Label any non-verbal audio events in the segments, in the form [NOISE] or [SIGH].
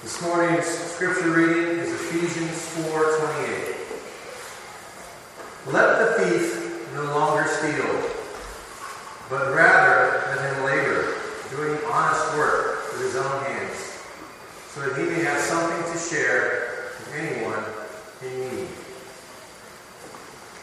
This morning's scripture reading is Ephesians 4:28. Let the thief no longer steal, but rather let him labor, doing honest work with his own hands, so that he may have something to share with anyone in need.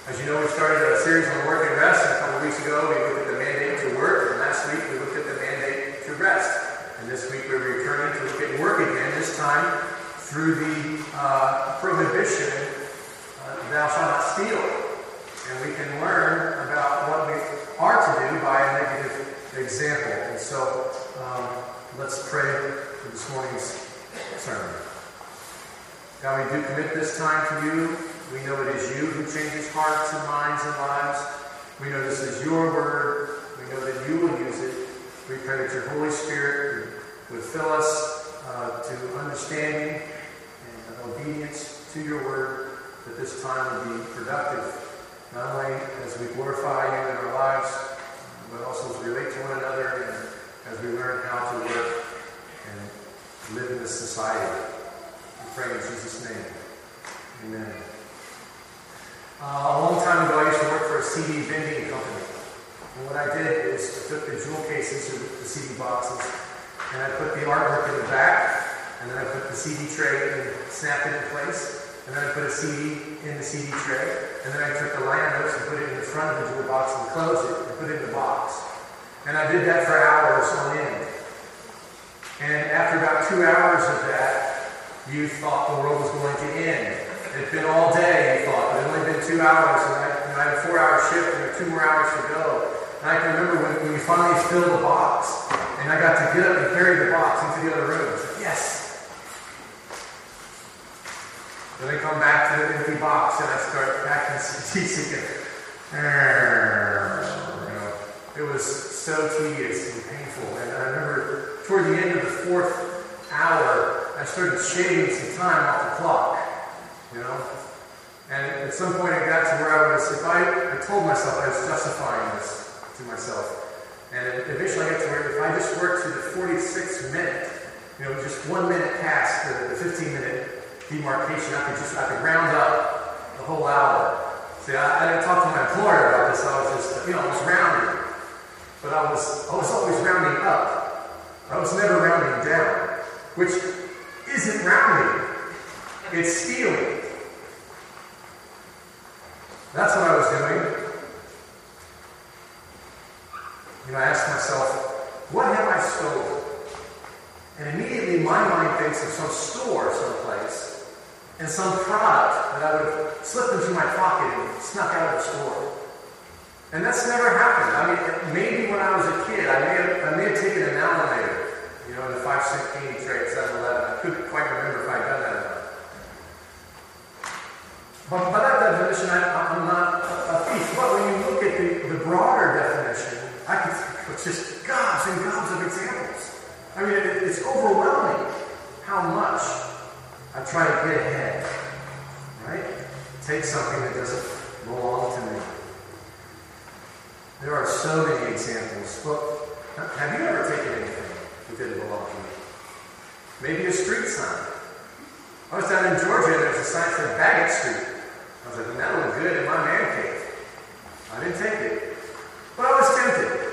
As you know, we started a series on work and rest, a couple weeks ago we looked at the mandate to work, and last week we looked at the mandate to rest. And this week we're returning to at work again, this time through the uh, prohibition, uh, thou shalt not steal. And we can learn about what we are to do by a negative example. And so um, let's pray for this morning's sermon. God, we do commit this time to you. We know it is you who changes hearts and minds and lives. We know this is your word. We know that you will use it. We pray that your Holy Spirit would fill us uh, to understanding and obedience to your word, that this time would be productive, not only as we glorify you in our lives, but also as we relate to one another and as we learn how to work and live in this society. We pray in Jesus' name. Amen. Uh, a long time ago, I used to work for a CD vending company. And what I did is I took the jewel cases or the CD boxes and I put the artwork in the back, and then I put the CD tray and snapped it in place, and then I put a CD in the CD tray, and then I took the liner notes and put it in the front of the jewel box and closed it and put it in the box. And I did that for hours on end. And after about two hours of that, you thought the world was going to end. It had been all day, you thought, but it had only been two hours, and I, know, I had a four-hour shift, and there were two more hours to go. And I can remember when, when we finally filled the box, and I got to get up and carry the box into the other room. Said, yes. Then I come back to the empty box and I start packing CDs [LAUGHS] again. It was so tedious and painful. And I remember toward the end of the fourth hour, I started shaving some time off the clock. You know? And at some point it got to where I was, if I, I told myself I was justifying this to myself. And eventually I got to where if I just worked to the 46th minute, you know, just one minute past the, the 15 minute demarcation, I could just, I could round up the whole hour. See, I, I didn't talk to my employer about this, I was just, you know, I was rounding. But I was, I was always rounding up. I was never rounding down, which isn't rounding. It's stealing. That's what I was doing. You know, I ask myself, what have I stolen? And immediately my mind thinks of some store someplace and some product that I would have slipped into my pocket and snuck out of the store. And that's never happened. I mean, maybe when I was a kid, I may have, I may have taken an alligator, you know, in the 5 cent candy at 7 Eleven. I couldn't quite remember if I'd done that or not. But by that definition, I, am not a thief. But when you look at the, the broader definition, I can it's just gobs and gobs of examples. I mean, it's overwhelming how much I try to get ahead. Right? Take something that doesn't belong to me. There are so many examples. But have you ever taken anything that didn't belong to you? Maybe a street sign. I was down in Georgia and there was a sign said Baggett Street. I was like, that'll look good in my man cave. I didn't take it. But I was tempted.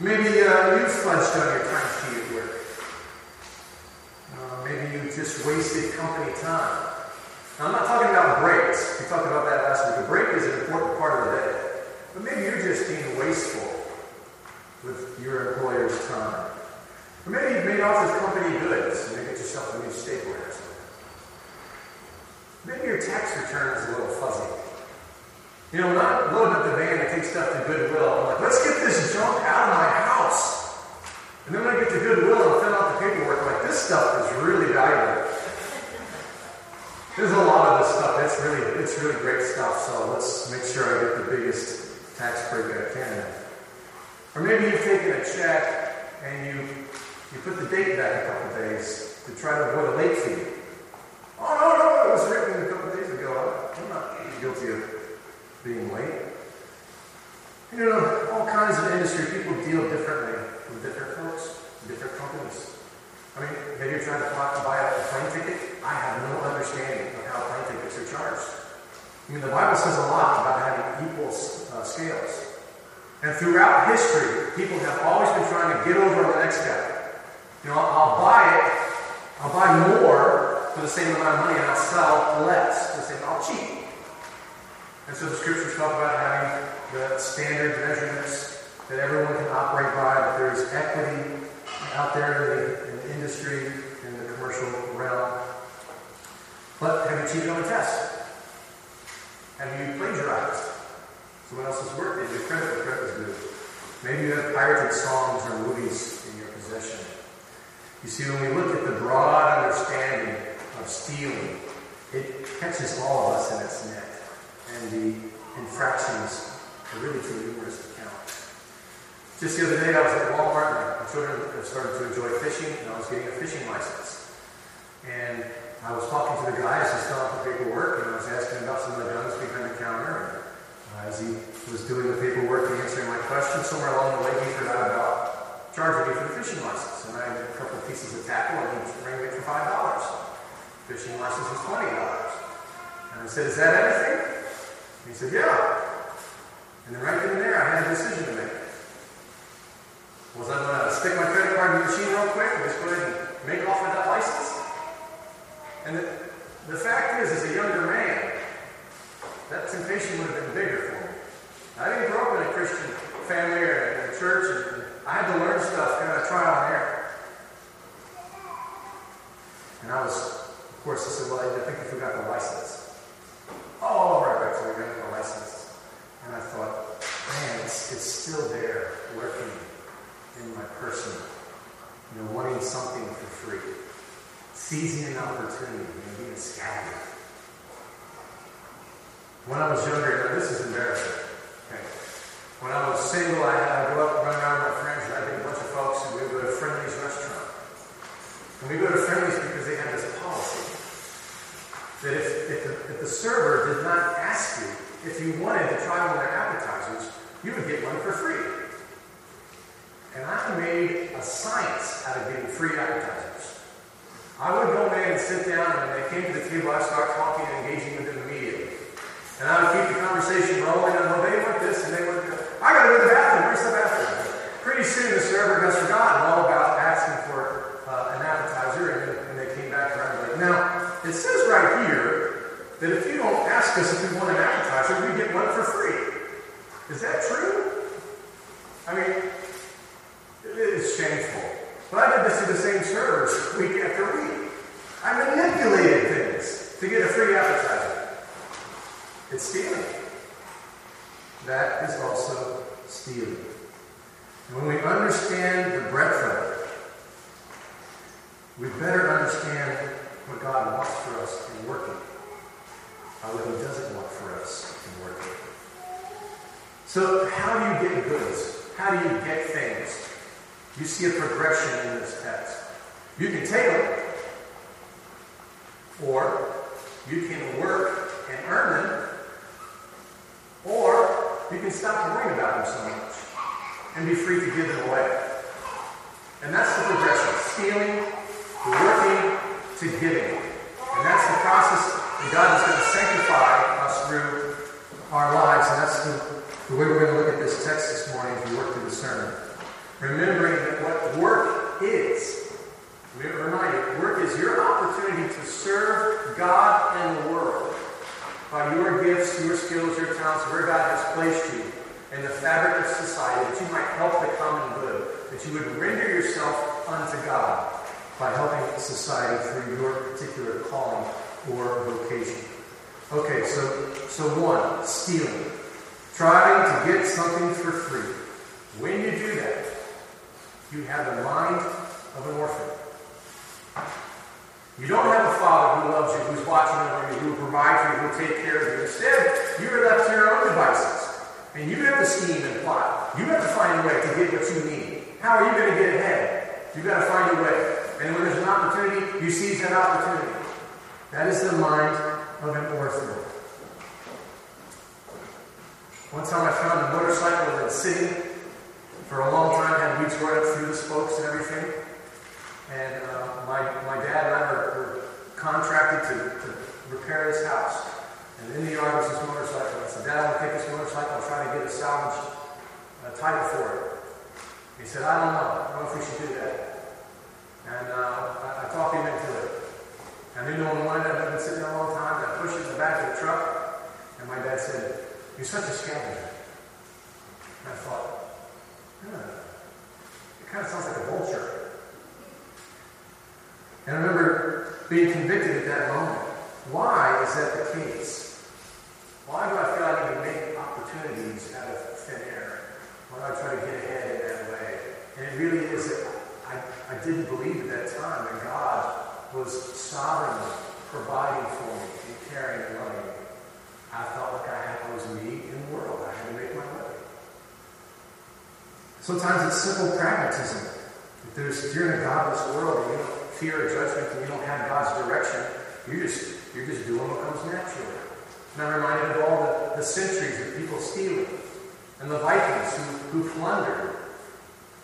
Maybe uh, you fudged on your time sheet at work. Uh, maybe you just wasted company time. Now, I'm not talking about breaks. We talked about that last week. A break is an important part of the day. But maybe you're just being wasteful with your employer's time. Or maybe you've made off with company goods and you get yourself a new stapler or something. Maybe your tax return is a little fuzzy. You know, when I'm loading up the van to take stuff to Goodwill, I'm like, let's get this junk out of my house. And then when I get to Goodwill and fill out the paperwork, I'm like, this stuff is really valuable. There's a lot of this stuff. It's really, it's really great stuff. So let's make sure I get the biggest tax break I can. Or maybe you've taken a check and you you put the date back a couple days to try to avoid a late fee. Oh no, no, it was written a couple days ago. I'm not guilty of being late. You know, all kinds of industry, people deal differently with different folks, different companies. I mean, have you're trying to buy a plane ticket? I have no understanding of how plane tickets are charged. I mean, the Bible says a lot about having equal uh, scales. And throughout history, people have always been trying to get over on the next guy. You know, I'll buy it, I'll buy more for the same amount of money, and I'll sell less for the same, I'll cheat. And so the scriptures talk about having the standard measurements that everyone can operate by, that there's equity out there in the, in the industry, in the commercial realm. But have you cheated on a test? Have you plagiarized someone else's work that you credit where credit is good. Maybe you have pirated songs or movies in your possession. You see, when we look at the broad understanding of stealing, it catches all of us in its net. And the infractions are really too numerous to count. Just the other day, I was at Walmart, and my children have started to enjoy fishing, and I was getting a fishing license. And I was talking to the guy as he's filling out the paperwork, and I was asking about some of the guns behind the counter. And as he was doing the paperwork and answering my questions, somewhere along the way he forgot about charging me for the fishing license. And I had a couple of pieces of tackle, and he rang me for five dollars. Fishing license was twenty dollars. And I said, "Is that everything?" He said, "Yeah." And then right then and there, I had a decision to make. Was I going to stick my credit card in the machine real quick and just go ahead and make off with that license? And the, the fact is, as a younger man, that temptation would have been bigger for me. I didn't grow up in a Christian family or in a church, and I had to learn stuff kind of trial and error. And I was, of course, I said, well, I think you forgot the license. Oh, right, right, so we got the license. And I thought, man, it's, it's still there, lurking in my person, something for free seizing an opportunity and being scattered. When I was younger, now this is embarrassing. Okay. When I was single, I had to go up and run around with my friends, and I'd think a bunch of folks, and we would go to Friendly's restaurant. And we go to Friendly's because they had this policy that if, if, the, if the server did not ask you if you wanted to try one of their appetizers, you would get one for free. And I made a science out of getting free appetizers. I would go in and sit down, and when they came to the table, I'd start talking and engaging with them immediately. And I would keep the conversation rolling, and well, they want this, and they want that. I got to go to the bathroom. Where's the bathroom? Pretty soon, the server has forgotten all about asking for uh, an appetizer, and, and they came back around now, it says right here that if you don't ask us if we want an appetizer, we get one for free. Is that true? I mean, it is shameful. But I did this to the same servers week after week. I manipulated things to get a free appetizer. It's stealing. That is also stealing. And when we understand the breadth of it, we better understand what God wants for us in working, or what He doesn't want for us in working. So, how do you get goods? How do you get things? You see a progression in this text. You can take them, or you can work and earn them, or you can stop worrying about them so much and be free to give them away. And that's the progression. Stealing, to working, to giving. And that's the process that God is going to sanctify us through our lives. And that's the, the way we're going to look at this text this morning as we work through the sermon. Remembering that what work is, remind you, work is your opportunity to serve God and the world by your gifts, your skills, your talents, where God has placed you in the fabric of society, that you might help the common good, that you would render yourself unto God by helping society through your particular calling or vocation. Okay, so so one, stealing. Trying to get something for free. When you do that, you have the mind of an orphan. You don't have a father who loves you, who's watching over you, who will provide for you, who will take care of you. Instead, you are left to your own devices. And you have to scheme and plot. You have to find a way to get what you need. How are you going to get ahead? You've got to find a way. And when there's an opportunity, you seize that opportunity. That is the mind of an orphan. One time I found a motorcycle had been sitting for a long time had weeds growing up through the spokes and everything. And uh, my, my dad and I were, were contracted to, to repair this house. And in the yard was this motorcycle. I said, Dad, I want to take this motorcycle and try to get a salvage uh, title for it. He said, I don't know. I don't know if we should do that. And uh, I, I talked him into it. And then no one wanted. I'd been sitting there a long time. And I pushed it in the back of the truck. And my dad said, You're such a scavenger. And I thought, kind of sounds like a vulture. And I remember being convicted at that moment. Why is that the case? Why do I feel like I need to make opportunities out of thin air? Why do I try to get ahead in that way? And it really is that I, I didn't believe at that time that God was sovereignly providing for me and caring and loving me. I felt like I, had, I was me in the world. I had to make my way. Sometimes it's simple pragmatism. If, there's, if you're in a godless world and you don't fear a judgment and you don't have God's direction, you're just you're just doing what comes naturally. And I'm reminded of all the, the centuries of people stealing and the Vikings who, who plundered.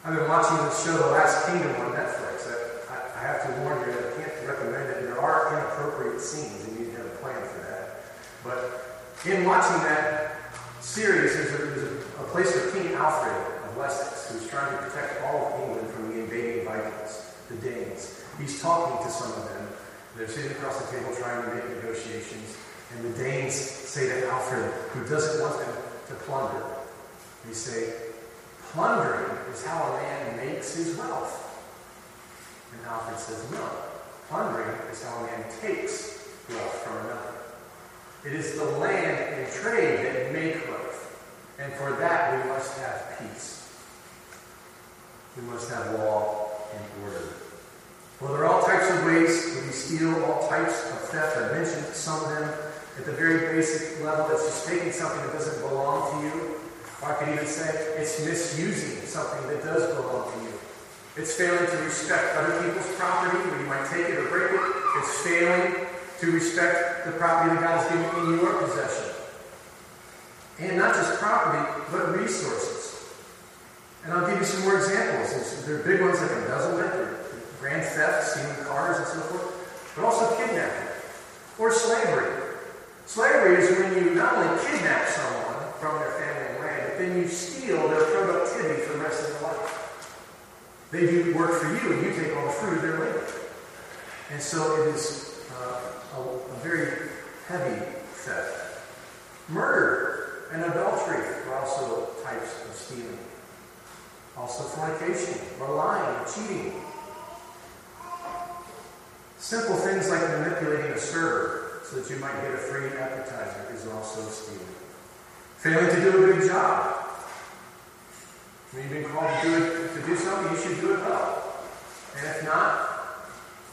I've been watching the show, The Last Kingdom, on Netflix. I, I have to warn you that I can't recommend it. There are inappropriate scenes, and you need to have a plan for that. But in watching that series, there's a, there's a, a place where King Alfred of Wessex, who's trying to protect all of England from the invading Vikings, the Danes. He's talking to some of them. They're sitting across the table trying to make negotiations. And the Danes say to Alfred, who doesn't want them to plunder, they say, plundering is how a man makes his wealth. And Alfred says, no. Plundering is how a man takes wealth from another. It is the land and trade that make wealth. And for that, we must have peace. We must have law and order. Well, there are all types of ways that we steal, all types of theft. I mentioned some of them. At the very basic level, it's just taking something that doesn't belong to you. Or I could even say it's misusing something that does belong to you. It's failing to respect other people's property where you might take it or break it. It's failing to respect the property that God has given you in your possession. And not just property, but resources. And I'll give you some more examples. There are big ones like embezzlement, or grand theft, stealing cars, and so forth, but also kidnapping or slavery. Slavery is when you not only kidnap someone from their family and land, but then you steal their productivity for the rest of their life. They do work for you, and you take all the fruit of their labor. And so it is uh, a, a very heavy theft. Murder and adultery are also types of stealing. Also fornication, or lying, or cheating. Simple things like manipulating a server so that you might get a free appetizer is also stealing. Failing to do a good job. When you've been called to do, it, to do something, you should do it well. And if not,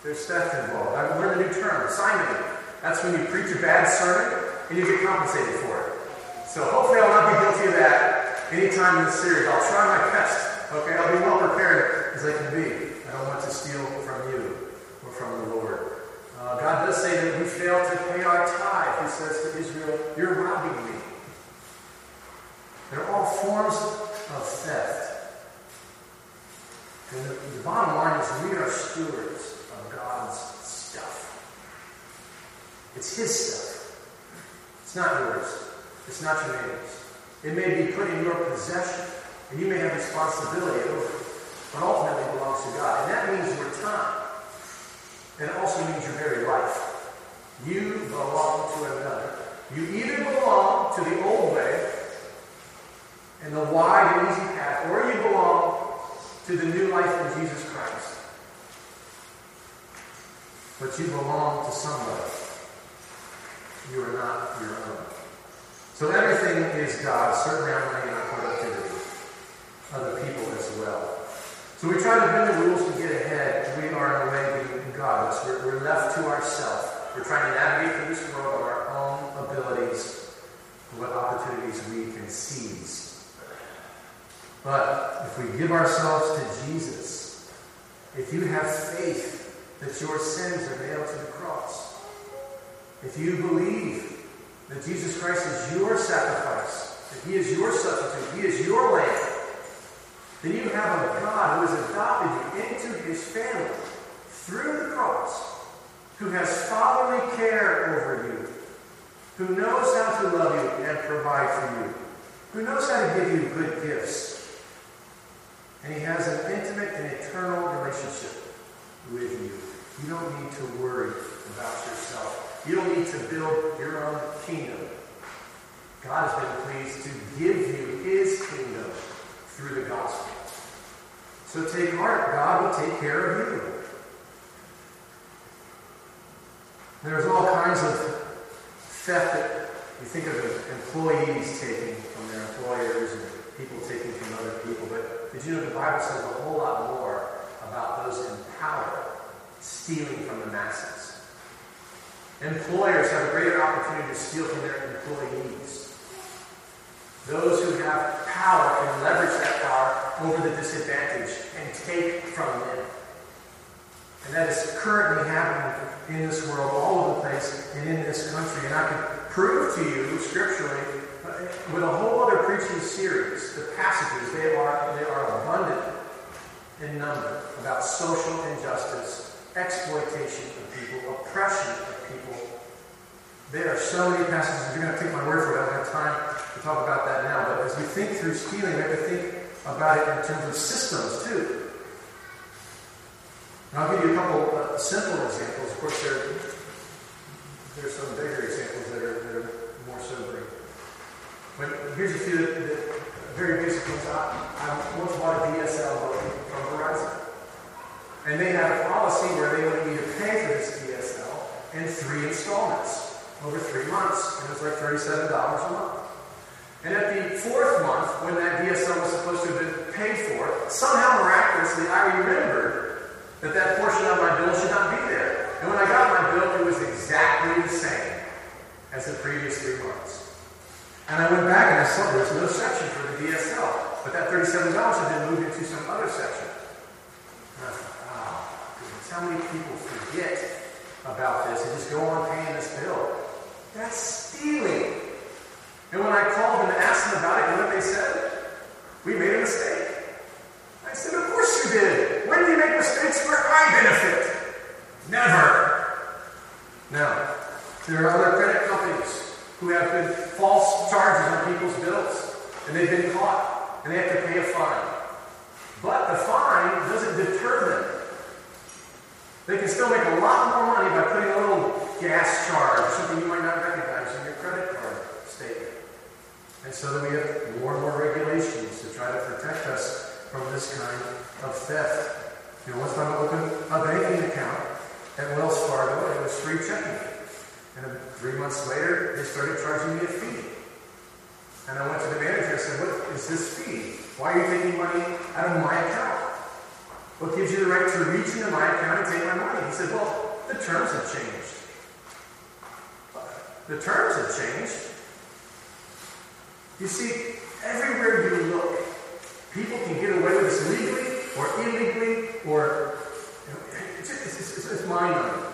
there's theft involved. I've learned a new term, simony. That's when you preach a bad sermon and you get compensated for it. So hopefully I'll not be guilty of that anytime in the series. I'll try my best. Okay, I'll be well prepared as I can be. I don't want to steal from you or from the Lord. Uh, God does say that we fail to pay our tithe. He says to Israel, You're robbing me. They're all forms of theft. And the, the bottom line is we are stewards of God's stuff. It's His stuff. It's not yours. It's not your neighbor's. It may be put in your possession, and you may have responsibility over it, but ultimately it belongs to God. And that means your time. And it also means your very life. You belong to another. You either belong to the old way and the wide and easy path, or you belong to the new life in Jesus Christ. But you belong to somebody. You are not your own. So everything is God, certainly our productivity. Other people as well. So we try to bend the rules to get ahead. We are in a way being godless. We're, we're left to ourselves. We're trying to navigate through this world on our own abilities, and what opportunities we can seize. But if we give ourselves to Jesus, if you have faith that your sins are nailed to the cross, if you believe that Jesus Christ is your sacrifice, that He is your substitute, He is your lamb, then you have a God who has adopted you into His family through the cross, who has fatherly care over you, who knows how to love you and provide for you, who knows how to give you good gifts. And He has an intimate and eternal relationship with you. You don't need to worry about yourself. You don't need to build your own kingdom. God has been pleased to give you his kingdom through the gospel. So take heart, God will take care of you. There's all kinds of theft that you think of employees taking from their employers and people taking from other people, but did you know the Bible says a whole lot more about those in power stealing from the masses? Employers have a greater opportunity to steal from their employees. Those who have power can leverage that power over the disadvantaged and take from them. And that is currently happening in this world, all over the place, and in this country. And I can prove to you scripturally, with a whole other preaching series, the passages, they are, they are abundant in number about social injustice, exploitation of people, oppression of people. There are so many passages, if you're going to take my word for it, I don't have time to talk about that now, but as we think through stealing, we have to think about it in terms of systems too. And I'll give you a couple uh, simple examples. Of course, there, there's some bigger examples that are, that are more sobering. But here's a few that, that very basic ones. I, I once bought a DSL from Verizon. And they had a policy where they wanted me to pay for this DSL in three installments over three months. And it was like $37 a month. And at the fourth month, when that DSL was supposed to have been paid for, somehow miraculously I remembered that that portion of my bill should not be there. And when I got my bill, it was exactly the same as the previous three months. And I went back and I saw there was no section for the DSL, but that $37 had been moved into some other section. And I thought, goodness, how many people forget about this and just go on paying this bill? That's stealing. And when I called and asked them about it, you know what they said? We made a mistake. I said, Of course you did. When do you make mistakes where I benefit? Never. Now, there are other credit companies who have been false charges on people's bills, and they've been caught, and they have to pay a fine. But the fine doesn't deter them. They can still make a lot more money by putting a little gas charge, something you might not recognize in your credit card statement. And so then we have more and more regulations to try to protect us from this kind of theft. You know, once I opened a banking account at Wells Fargo, it was free checking. And three months later, they started charging me a fee. And I went to the manager and said, What is this fee? Why are you taking money out of my account? What gives you the right to reach into my account and take my money? He said, Well, the terms have changed. The terms have changed. You see, everywhere you look, People can get away with this legally or illegally or you know, it's, it's, it's, it's mind numbing.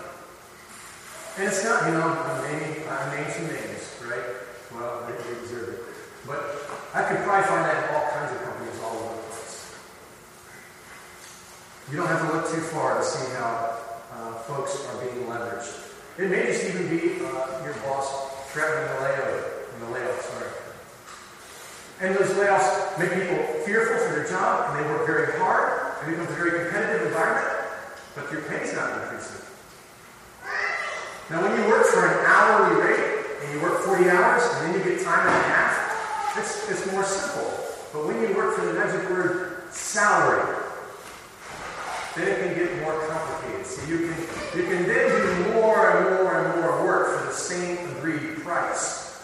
And it's not, you know, I'm naming, I'm naming some names, right? Well, they, they deserve it. But I could probably find that in all kinds of companies all over the place. You don't have to look too far to see how uh, folks are being leveraged. It may just even be uh, your boss threatening the layoff, the layoff, sorry. And those layoffs make people fearful for their job, and they work very hard, and it becomes a very competitive environment, but your pay's not increasing. Now, when you work for an hourly rate, and you work 40 hours, and then you get time and a half, it's, it's more simple. But when you work for the magic word salary, then it can get more complicated. So you can, you can then do more and more and more work for the same agreed price.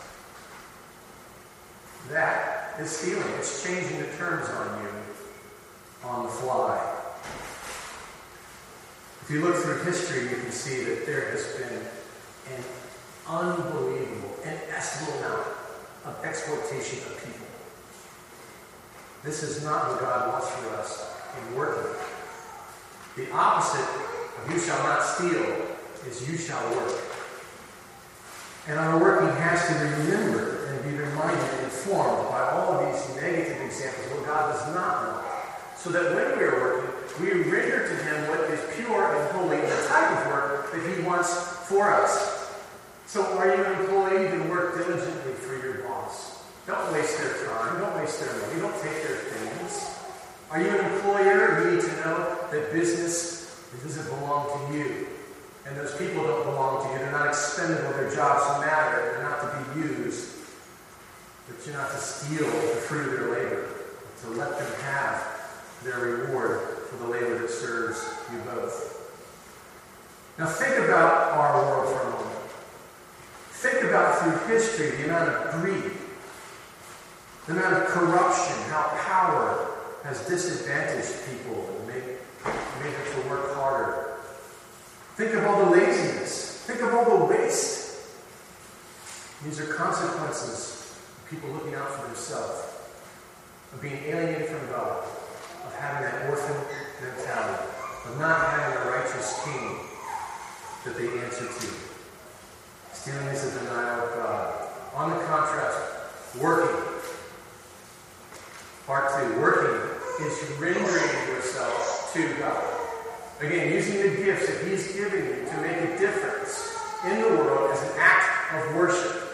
That is stealing. It's changing the terms on you on the fly. If you look through history, you can see that there has been an unbelievable, inestimable amount of exploitation of people. This is not what God wants for us in working. The opposite of you shall not steal is you shall work. And our working has to be remember and be reminded and informed by all of these negative examples what God does not want. So that when we are working, we render to Him what is pure and holy, the type of work that He wants for us. So are you an employee? Then work diligently for your boss. Don't waste their time. Don't waste their money. Don't take their things. Are you an employer? You need to know that business doesn't belong to you. And those people don't belong to you. They're not expendable. Their jobs matter. They're not to be used but you're not to steal the fruit of their labor, to let them have their reward for the labor that serves you both. Now think about our world for a moment. Think about through history the amount of greed, the amount of corruption, how power has disadvantaged people and made, made them to work harder. Think of all the laziness. Think of all the waste. These are consequences people looking out for themselves, of being alienated from God, of having that orphan mentality, of not having a righteous king that they answer to. Stealing is a denial of God. On the contrast, working. Part two, working is rendering yourself to God. Again, using the gifts that He's given you to make a difference in the world as an act of worship.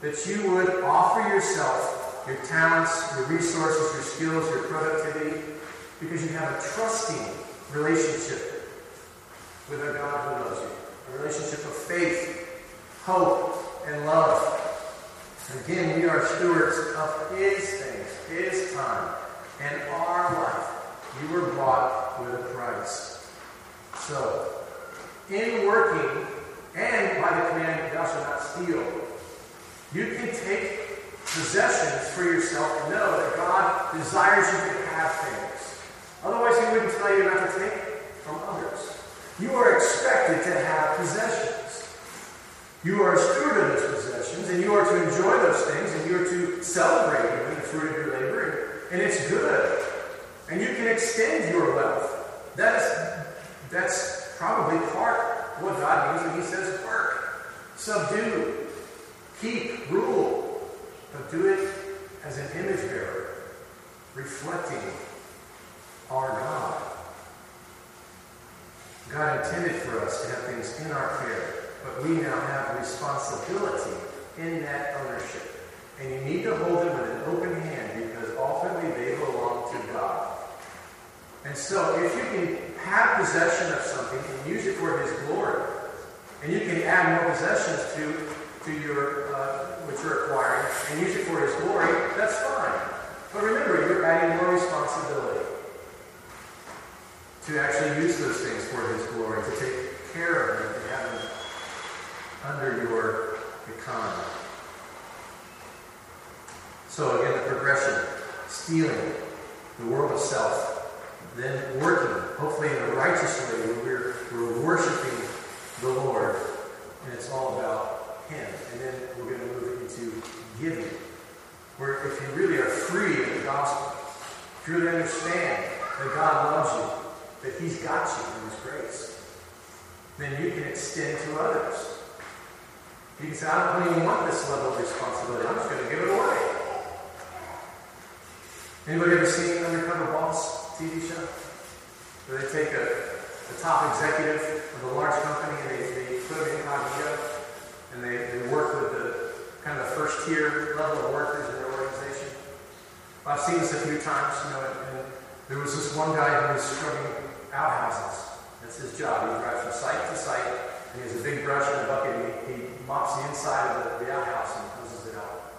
That you would offer yourself, your talents, your resources, your skills, your productivity, because you have a trusting relationship with a God who loves you. A relationship of faith, hope, and love. Again, we are stewards of His things, His time, and our life. You were bought with a price. So, in working and by the command, thou shalt not steal, you can take possessions for yourself and know that God desires you to have things. Otherwise, He wouldn't tell you not to take from others. You are expected to have possessions. You are a steward of those possessions, and you are to enjoy those things, and you are to celebrate the fruit of your labor, and, it's good. And you can extend your wealth. That is, that's probably part of what God means when He says work. Subdue, keep, rule, but do it as an image bearer, reflecting our God. God intended for us to have things in our care, but we now have responsibility in that ownership. And you need to hold them with an open hand because ultimately they belong to God. And so if you can have possession of something and use it for His glory, and you can add more possessions to, to your uh, what you're acquiring and use it for His glory, that's fine. But remember, you're adding more responsibility to actually use those things for His glory, to take care of them, to have them under your economy. So again, the progression, stealing, the world of self, then working, hopefully in a righteous way, where we're, we're worshiping the Lord, and it's all about Him. And then we're going to move into giving, where if you really are free in the gospel, if you really understand that God loves you, that He's got you in His grace, then you can extend to others. You can say, I don't even want this level of responsibility. I'm just going to give it away. Anybody ever seen Undercover Boss TV show? Where they take a, a top executive of a large company and they, they put them in incognito and they, they work with the kind of the first tier level of workers in their organization. I've seen this a few times, you know, and, and there was this one guy who was scrubbing outhouses. That's his job. He drives from site to site and he has a big brush and a bucket and he, he mops the inside of the, the outhouse and closes it out.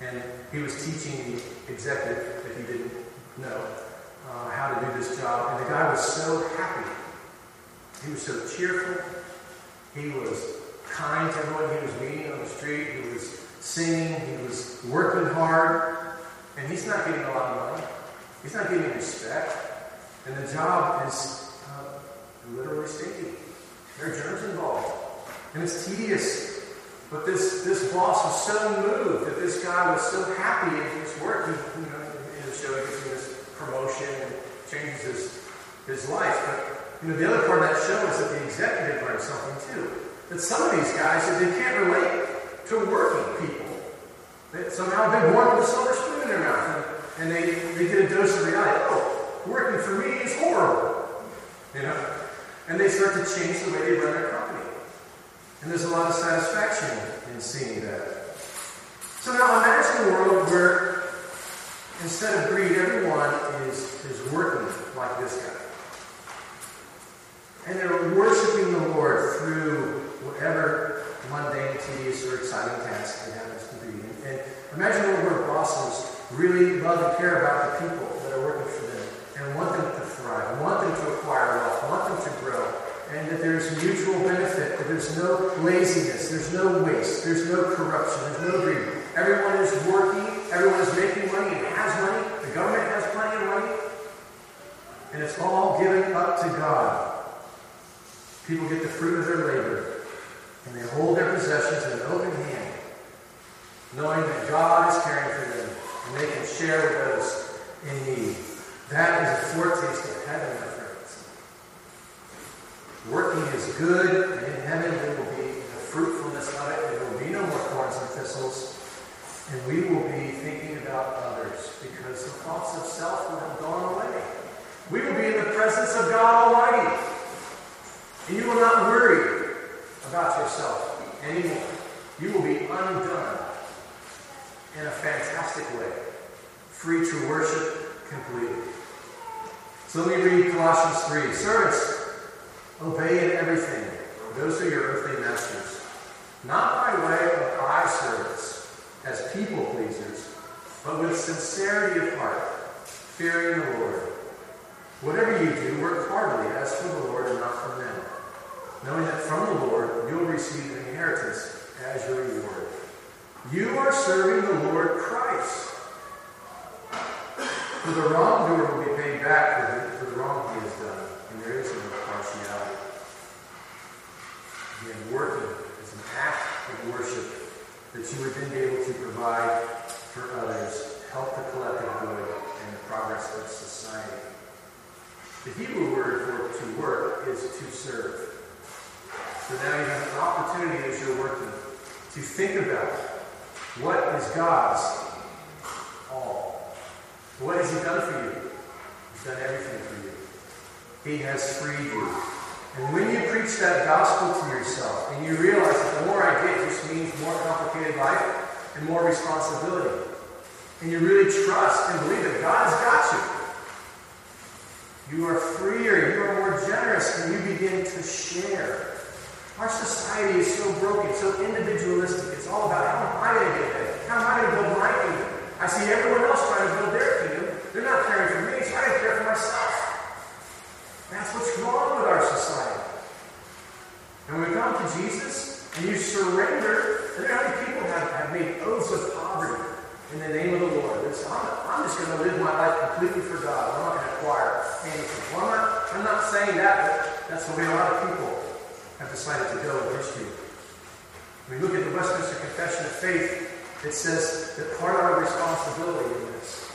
And he was teaching the executive that he didn't know uh, how to do this job. And the guy was so happy. He was so cheerful. He was kind to everyone he was meeting on the street. He was singing. He was working hard. And he's not getting a lot of money. He's not getting respect. And the job is uh, literally stinky. There are germs involved. And it's tedious. But this, this boss was so moved that this guy was so happy in his work. He, you know, in the show, he gets this promotion and changes his, his life. But you know, the other part of that show is that the executive learned something too. That some of these guys, that they can't relate to working people. They, somehow they're born with a silver spoon in their mouth, and, and they, they get a dose of reality. Oh, working for me is horrible. You know? And they start to change the way they run their company. And there's a lot of satisfaction in seeing that. So now imagine a world where instead of greed, everyone is, is working like this guy. And they're worshiping the Lord through whatever mundane, tedious, or exciting task it happens to be. And, and imagine world where bosses really love and care about the people that are working for them and want them to thrive, want them to acquire wealth, want them to grow, and that there's mutual benefit, that there's no laziness, there's no waste, there's no corruption, there's no greed. Everyone is working, everyone is making money and has money, the government has plenty of money, and it's all given up to God. People get the fruit of their labor, and they hold their possessions in an open hand, knowing that God is caring for them, and they can share with those in need. That is a foretaste of heaven, my friends. Working is good, and in heaven there will be the fruitfulness of it. There will be no more thorns and thistles. And we will be thinking about others because the thoughts of self will have gone away. We will be in the presence of God Almighty. And you will not worry anymore. You will be undone in a fantastic way, free to worship completely. So let me read Colossians 3. Servants, obey in everything. Those are your earthly masters. Not by way of eye service, as people pleasers, but with sincerity of heart, fearing the Lord. Whatever you do, work heartily as for the Lord and not for men, knowing that from the Lord you'll receive an inheritance as your reward. You are serving the Lord Christ. For the wrongdoer will be paid back for the, for the wrong he has done, and there is no partiality. Again, working is an act of worship that you would then be able to provide for others, help the collective good and the progress of society. The Hebrew word for to work is to serve. So now you have an opportunity as you're working to think about what is God's all. What has He done for you? He's done everything for you. He has freed you. And when you preach that gospel to yourself and you realize that the more I get just means more complicated life and more responsibility, and you really trust and believe that God's got you, you are freer, you are more generous, and you begin to share. Our society is so broken, so individualistic. It's all about how am I going to get ahead? How am I going to build my kingdom? I see everyone else trying to build their kingdom. They're not caring for me, so I to care for myself. That's what's wrong with our society. And when we come to Jesus and you surrender, and there are many people have, have made oaths of poverty in the name of the Lord. It's, I'm, I'm just going to live my life completely for God. I'm not going to acquire anything. Well, I'm not, I'm not saying that, but that's the way a lot of people have decided to go in history. When we look at the Westminster Confession of Faith, it says that part of our responsibility in this,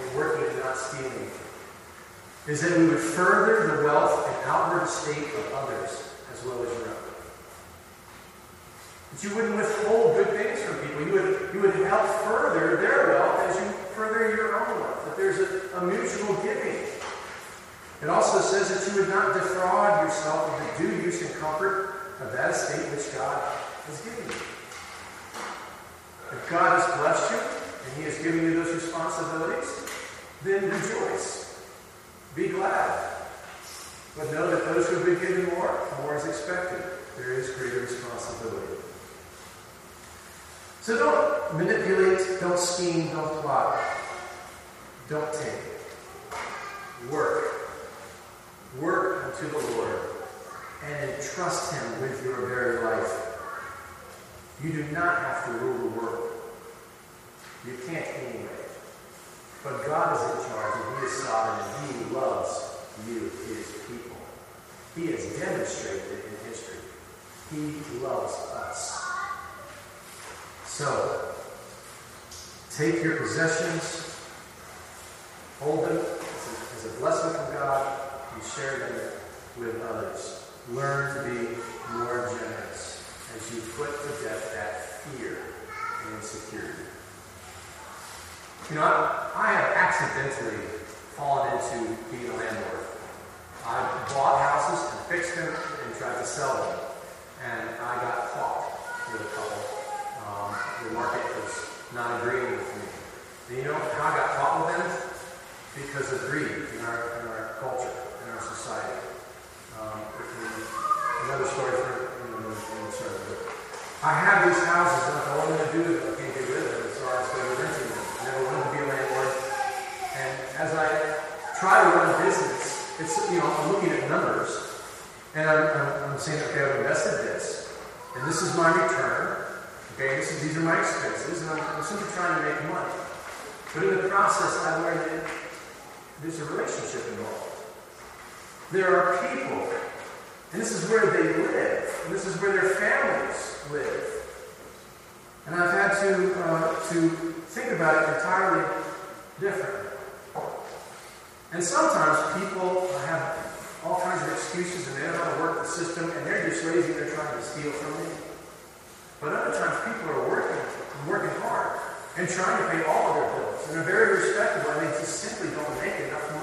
in working and not stealing, is that we would further the wealth and outward estate of others as well as your own. That you wouldn't withhold good things from people. You would, you would help further their wealth as you further your own wealth. That there's a, a mutual giving. It also says that you would not defraud yourself of the due use and comfort of that estate which God has given you. If God has blessed you and He has given you those responsibilities, then rejoice. Be glad. But know that those who have been given more, more is expected. There is greater responsibility. So don't manipulate, don't scheme, don't plot, don't take. Work. Work unto the Lord and entrust Him with your very life. You do not have to rule the world. You can't anyway. But God is in charge and He is sovereign and He loves you, His people. He has demonstrated it in history. He loves us. So, take your possessions, hold them as a blessing from God, share them with others. Learn to be more generous as you put to death that fear and insecurity. You know, I, have accidentally fallen into being a landlord. I bought houses and fixed them and tried to sell them. And I got caught with a couple. Um, the market was not agreeing with me. And you know how I got caught with them? Because of greed in our, in our culture, Um, another story for the, in. I have these houses, and if I want to do it, I can't get rid of them, so I started renting them. I never wanted to be a landlord. And as I try to run a business, it's, you know, I'm looking at numbers, and I'm, I'm, I'm saying, okay, I've invested this, and this is my return. Okay, this is, these are my expenses, and I'm, I'm simply trying to make money. But in the process, I learned that there's a relationship involved. There are people, and this is where they live, and this is where their families live. And I've had to, uh, to think about it entirely differently. And sometimes people have all kinds of excuses and they don't know how to work the system and they're just lazy and they're trying to steal from me. But other times people are working working hard and trying to pay all of their bills and they're very respectable and they just simply don't make enough.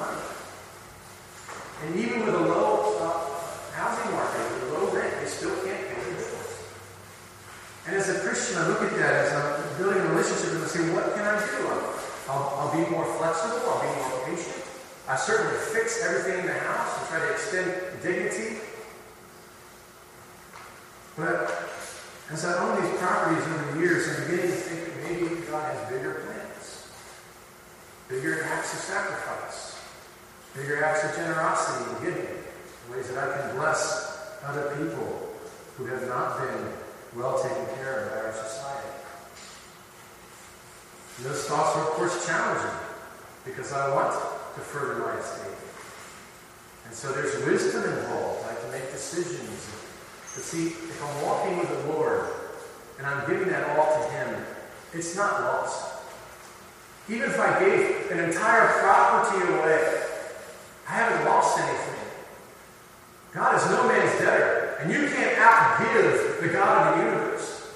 And even with a low uh, housing market, with a low rent, they still can't pay their bills. And as a Christian, I look at that as I'm building a relationship and I say, what can I do? I'll, I'll be more flexible, I'll be more patient. I certainly fix everything in the house and try to extend dignity. But as I own these properties over the years, I'm beginning to think that maybe God has bigger plans, bigger acts of sacrifice, bigger acts of generosity and giving, ways that I can bless other people who have not been well taken care of by our society. And those thoughts are, of course, challenging because I want to further my estate. And so there's wisdom involved. I have to make decisions. But see, if I'm walking with the Lord and I'm giving that all to Him, it's not lost. Even if I gave an entire property away, I haven't lost anything. God is no man's debtor, and you can't outgive the God of the universe.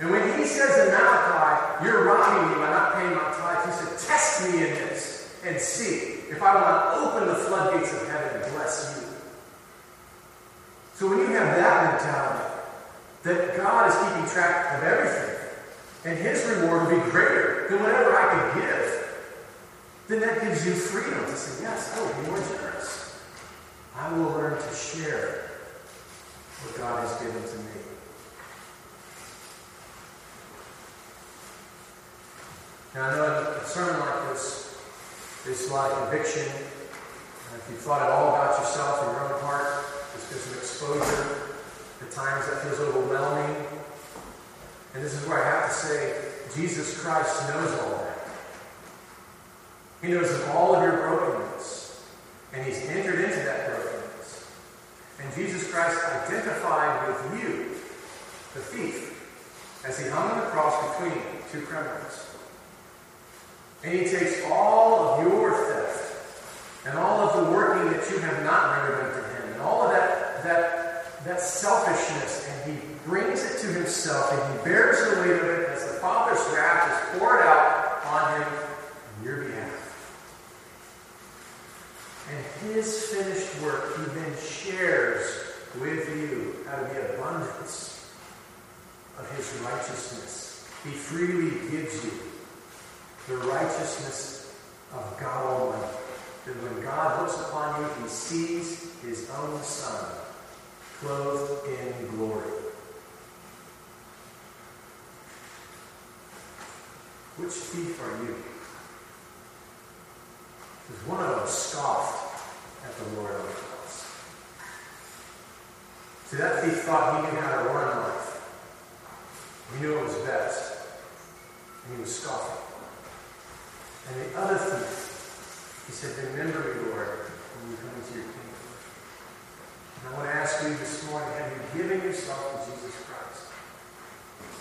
And when He says in Malachi, you're robbing me by not paying my tithes, He said, test me in this and see if I will not open the floodgates of heaven and bless you. So when you have that mentality, that God is keeping track of everything, and his reward will be greater than whatever I could give, then that gives you freedom to say, yes, I will be more generous. I will learn to share what God has given to me. Now, I know a sermon like this lot of conviction. And if you thought at all about yourself and your own heart, there's been some exposure. At times that feels overwhelming. And this is where I have to say, Jesus Christ knows all that. He knows of all of your brokenness. And He's entered into that brokenness. And Jesus Christ identified with you, the thief, as He hung on the cross between two criminals. And he takes all of your theft and all of the working that you have not rendered unto him and all of that, that, that selfishness and he brings it to himself and he bears the weight of it as the Father's wrath is poured out on him on your behalf. And his finished work he then shares with you out of the abundance of his righteousness. He freely gives you the righteousness of God Almighty. That when God looks upon you, he sees his own Son clothed in glory. Which thief are you? Because one of them scoffed at the Lord on the cross. See, that thief thought he knew how to run life. He knew it was best. And he was scoffing. And the other thief, he said, Remember me, Lord, when you come into your kingdom. And I want to ask you this morning have you given yourself to Jesus Christ?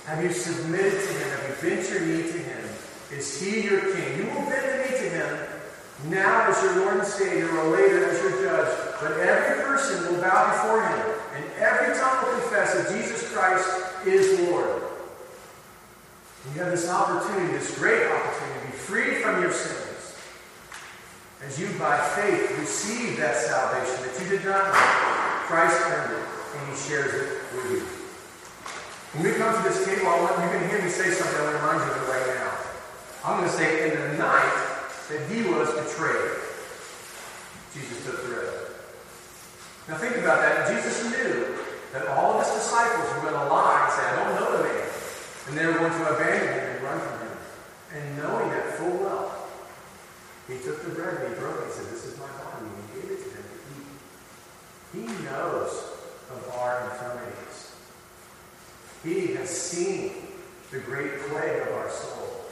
Have you submitted to him? Have you bent your knee to him? Is he your king? You will bend the knee to him now as your Lord and Savior, or later as your judge. But every person will bow before him, and every tongue will confess that Jesus Christ is Lord. You have this opportunity, this great opportunity, to be freed from your sins. As you, by faith, receive that salvation that you did not know. Christ earned it, and He shares it with you. When we come to this table, I want you can hear me say something. I want to remind you of it right now. I'm going to say, in the night that He was betrayed, Jesus took the bread. Now think about that. Jesus knew that all of his disciples were going to lie and say, I don't know the man. And they were going to abandon him and run from him. And knowing that full well, he took the bread and he broke it and said, This is my body. And he gave it to them to eat. He knows of our infirmities. He has seen the great plague of our soul.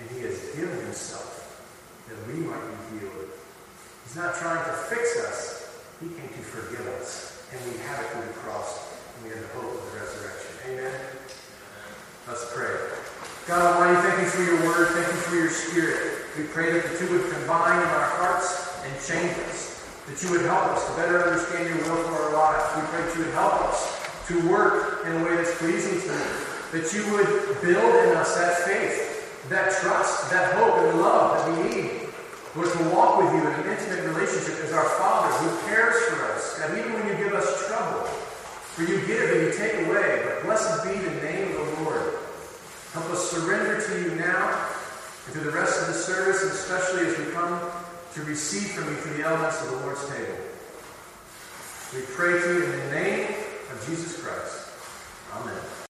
And he has given himself that we might be healed. He's not trying to fix us. He came to forgive us. And we have it through the cross. And we have the hope of the resurrection. Amen? Let's pray. God Almighty, thank you for your word. Thank you for your spirit. We pray that the two would combine in our hearts and change us. That you would help us to better understand your will for our lives. We pray that you would help us to work in a way that's pleasing to you. That you would build in us that faith, that trust, that hope and love that we need. Lord, to walk with you in an intimate relationship as our Father who cares for us. God, even when you give us trouble, for you give and you take away. But blessed be the name of the Lord. Help us surrender to you now and to the rest of the service, and especially as we come to receive from you through the elements of the Lord's table. We pray to you in the name of Jesus Christ. Amen.